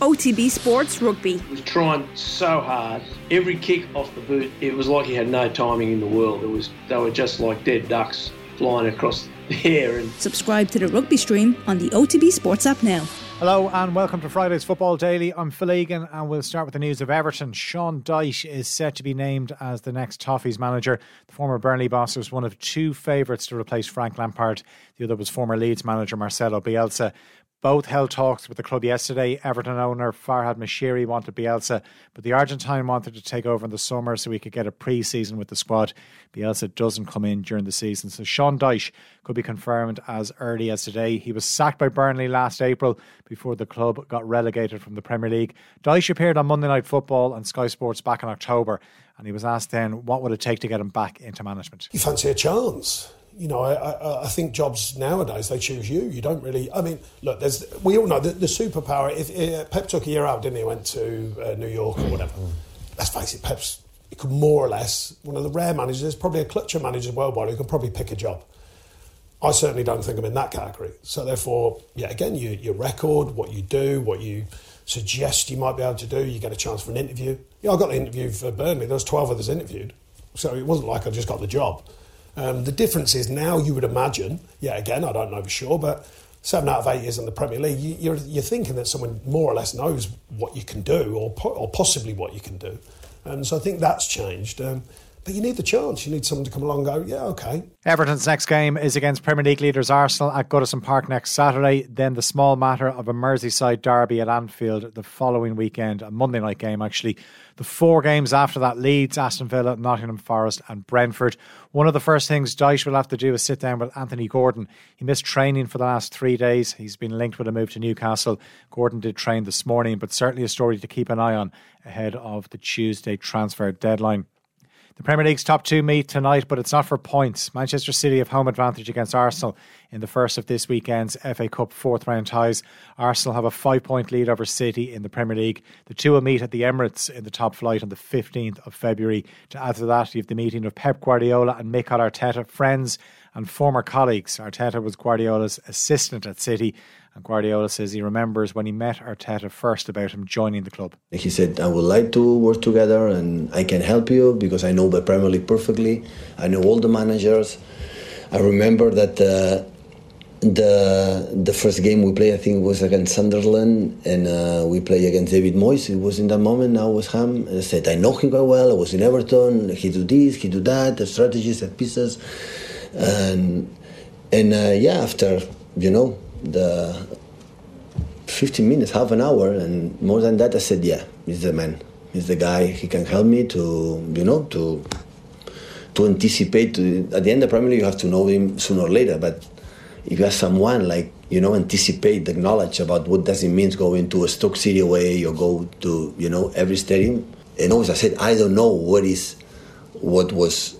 OTB Sports Rugby. He was trying so hard. Every kick off the boot, it was like he had no timing in the world. It was they were just like dead ducks flying across the air. And Subscribe to the rugby stream on the OTB Sports app now. Hello and welcome to Friday's Football Daily. I'm Phil Egan and we'll start with the news of Everton. Sean Dyche is set to be named as the next Toffees manager. The former Burnley boss was one of two favourites to replace Frank Lampard. The other was former Leeds manager Marcelo Bielsa. Both held talks with the club yesterday. Everton owner Farhad Moshiri wanted Bielsa, but the Argentine wanted to take over in the summer so he could get a pre season with the squad. Bielsa doesn't come in during the season, so Sean Dyche could be confirmed as early as today. He was sacked by Burnley last April before the club got relegated from the Premier League. Dyche appeared on Monday Night Football and Sky Sports back in October, and he was asked then what would it take to get him back into management. You fancy a chance? You know, I, I, I, think jobs nowadays they choose you. You don't really. I mean, look, there's we all know the, the superpower. If, if, Pep took a year out, didn't he? Went to uh, New York or whatever. Mm. Let's face it, Pep's he could more or less one of the rare managers. Probably a clutcher manager worldwide who could probably pick a job. I certainly don't think I'm in that category. So therefore, yeah, again, you, your record, what you do, what you suggest you might be able to do, you get a chance for an interview. Yeah, I got the interview for Burnley. There was 12 others interviewed, so it wasn't like I just got the job. Um, the difference is now you would imagine, yeah, again, I don't know for sure, but seven out of eight years in the Premier League, you, you're, you're thinking that someone more or less knows what you can do or, po- or possibly what you can do. And so I think that's changed. Um, but you need the chance. You need someone to come along and go, yeah, okay. Everton's next game is against Premier League leaders Arsenal at Goodison Park next Saturday. Then the small matter of a Merseyside derby at Anfield the following weekend, a Monday night game actually. The four games after that Leeds, Aston Villa, Nottingham Forest, and Brentford. One of the first things Dyche will have to do is sit down with Anthony Gordon. He missed training for the last three days. He's been linked with a move to Newcastle. Gordon did train this morning, but certainly a story to keep an eye on ahead of the Tuesday transfer deadline. The Premier League's top two meet tonight, but it's not for points. Manchester City have home advantage against Arsenal in the first of this weekend's FA Cup fourth round ties. Arsenal have a five point lead over City in the Premier League. The two will meet at the Emirates in the top flight on the 15th of February. To add to that, you have the meeting of Pep Guardiola and Mikel Arteta, friends and former colleagues. Arteta was Guardiola's assistant at City and Guardiola says he remembers when he met Arteta first about him joining the club. He said, I would like to work together and I can help you because I know the Premier League perfectly. I know all the managers. I remember that uh, the the first game we played, I think, was against Sunderland, and uh, we played against David Moyes. It was in that moment. I was him. I said, I know him quite well. I was in Everton. He do this, he do that. The strategies, and pieces, and and uh, yeah, after you know the 15 minutes, half an hour, and more than that, I said, yeah, he's the man. He's the guy. He can help me to, you know, to to anticipate. To, at the end Premier you have to know him sooner or later. But if you have someone like, you know, anticipate the knowledge about what does it mean going to a Stoke City away or go to, you know, every stadium. And always I said, I don't know what is, what was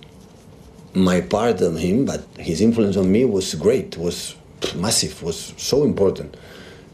my part on him, but his influence on me was great, was massive, was so important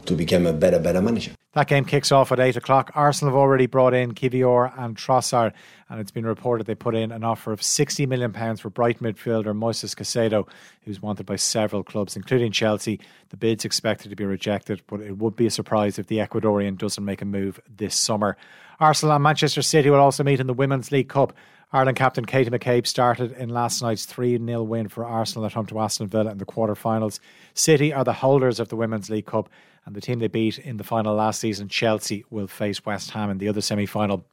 to become a better, better manager. That game kicks off at 8 o'clock. Arsenal have already brought in Kivior and Trossard, and it's been reported they put in an offer of £60 million for Brighton midfielder Moises Caicedo, who's wanted by several clubs, including Chelsea. The bid's expected to be rejected, but it would be a surprise if the Ecuadorian doesn't make a move this summer. Arsenal and Manchester City will also meet in the Women's League Cup. Ireland captain Katie McCabe started in last night's 3 0 win for Arsenal at home to Aston Villa in the quarter-finals. City are the holders of the Women's League Cup, and the team they beat in the final last season, Chelsea, will face West Ham in the other semi final.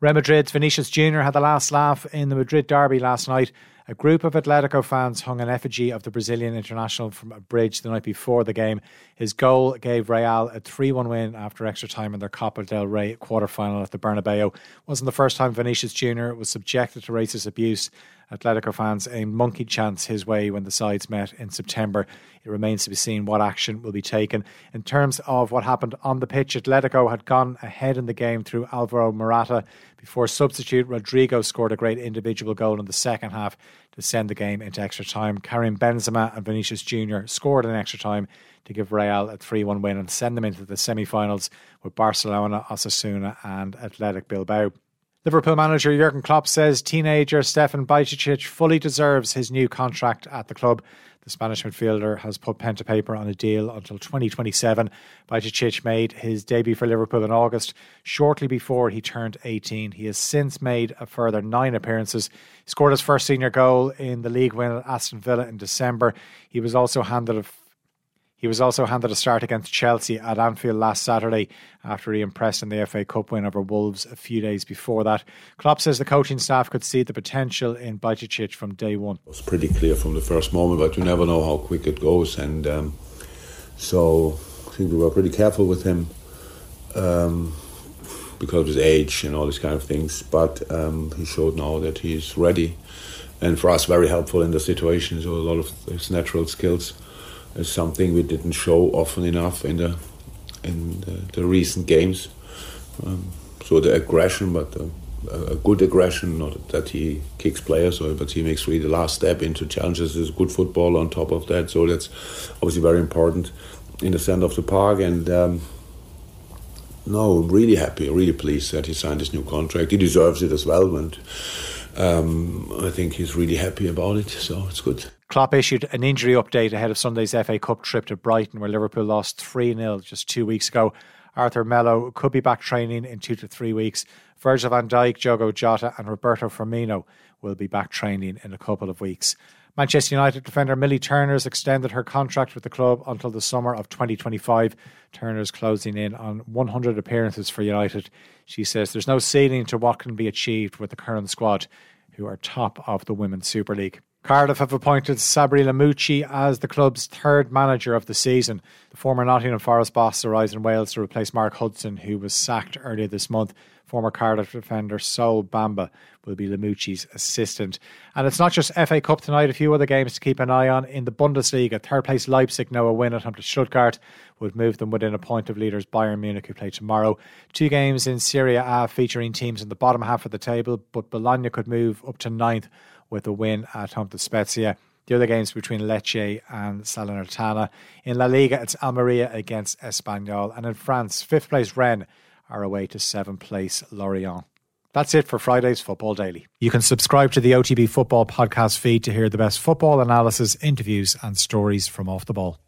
Real Madrid's Vinicius Jr. had the last laugh in the Madrid derby last night a group of Atletico fans hung an effigy of the Brazilian international from a bridge the night before the game. His goal gave Real a 3 1 win after extra time in their Copa del Rey quarter final at the Bernabeu. It wasn't the first time Vinicius Jr. was subjected to racist abuse. Atletico fans aimed monkey chants his way when the sides met in September. It remains to be seen what action will be taken. In terms of what happened on the pitch, Atletico had gone ahead in the game through Alvaro Morata before substitute Rodrigo scored a great individual goal in the second half to send the game into extra time. Karim Benzema and Vinicius Jr. scored in extra time to give Real a 3 1 win and send them into the semi finals with Barcelona, Osasuna, and Athletic Bilbao. Liverpool manager Jurgen Klopp says teenager Stefan Bajcetic fully deserves his new contract at the club. The Spanish midfielder has put pen to paper on a deal until 2027. Bajcetic made his debut for Liverpool in August, shortly before he turned 18. He has since made a further nine appearances. He scored his first senior goal in the league win at Aston Villa in December. He was also handed a he was also handed a start against Chelsea at Anfield last Saturday after he impressed in the FA Cup win over Wolves a few days before that. Klopp says the coaching staff could see the potential in Bajcetic from day one. It was pretty clear from the first moment, but you never know how quick it goes. And um, so I think we were pretty careful with him um, because of his age and all these kind of things. But um, he showed now that he's ready. And for us, very helpful in the situation. So a lot of his natural skills something we didn't show often enough in the in the, the recent games. Um, so the aggression, but the, a good aggression, not that he kicks players, or but he makes really the last step into challenges. Is good football on top of that, so that's obviously very important in the center of the park. And um, no, really happy, really pleased that he signed this new contract. He deserves it as well, and um, I think he's really happy about it. So it's good. Klopp issued an injury update ahead of Sunday's FA Cup trip to Brighton, where Liverpool lost 3 0 just two weeks ago. Arthur Melo could be back training in two to three weeks. Virgil van Dijk, Diogo Jota, and Roberto Firmino will be back training in a couple of weeks. Manchester United defender Millie Turner's extended her contract with the club until the summer of 2025. Turner's closing in on 100 appearances for United. She says there's no ceiling to what can be achieved with the current squad, who are top of the Women's Super League. Cardiff have appointed Sabri Lamouchi as the club's third manager of the season. The former Nottingham Forest boss arrives in Wales to replace Mark Hudson, who was sacked earlier this month. Former Cardiff defender Sol Bamba will be Lamouchi's assistant. And it's not just FA Cup tonight, a few other games to keep an eye on. In the Bundesliga, third place Leipzig know a win at home to Stuttgart would move them within a point of leaders Bayern Munich, who play tomorrow. Two games in Serie A featuring teams in the bottom half of the table, but Bologna could move up to ninth with a win at home to Spezia. The other games between Lecce and Salernitana. In La Liga, it's Almeria against Espanyol. And in France, fifth place Rennes are away to seventh place Lorient. That's it for Friday's Football Daily. You can subscribe to the OTB Football podcast feed to hear the best football analysis, interviews, and stories from off the ball.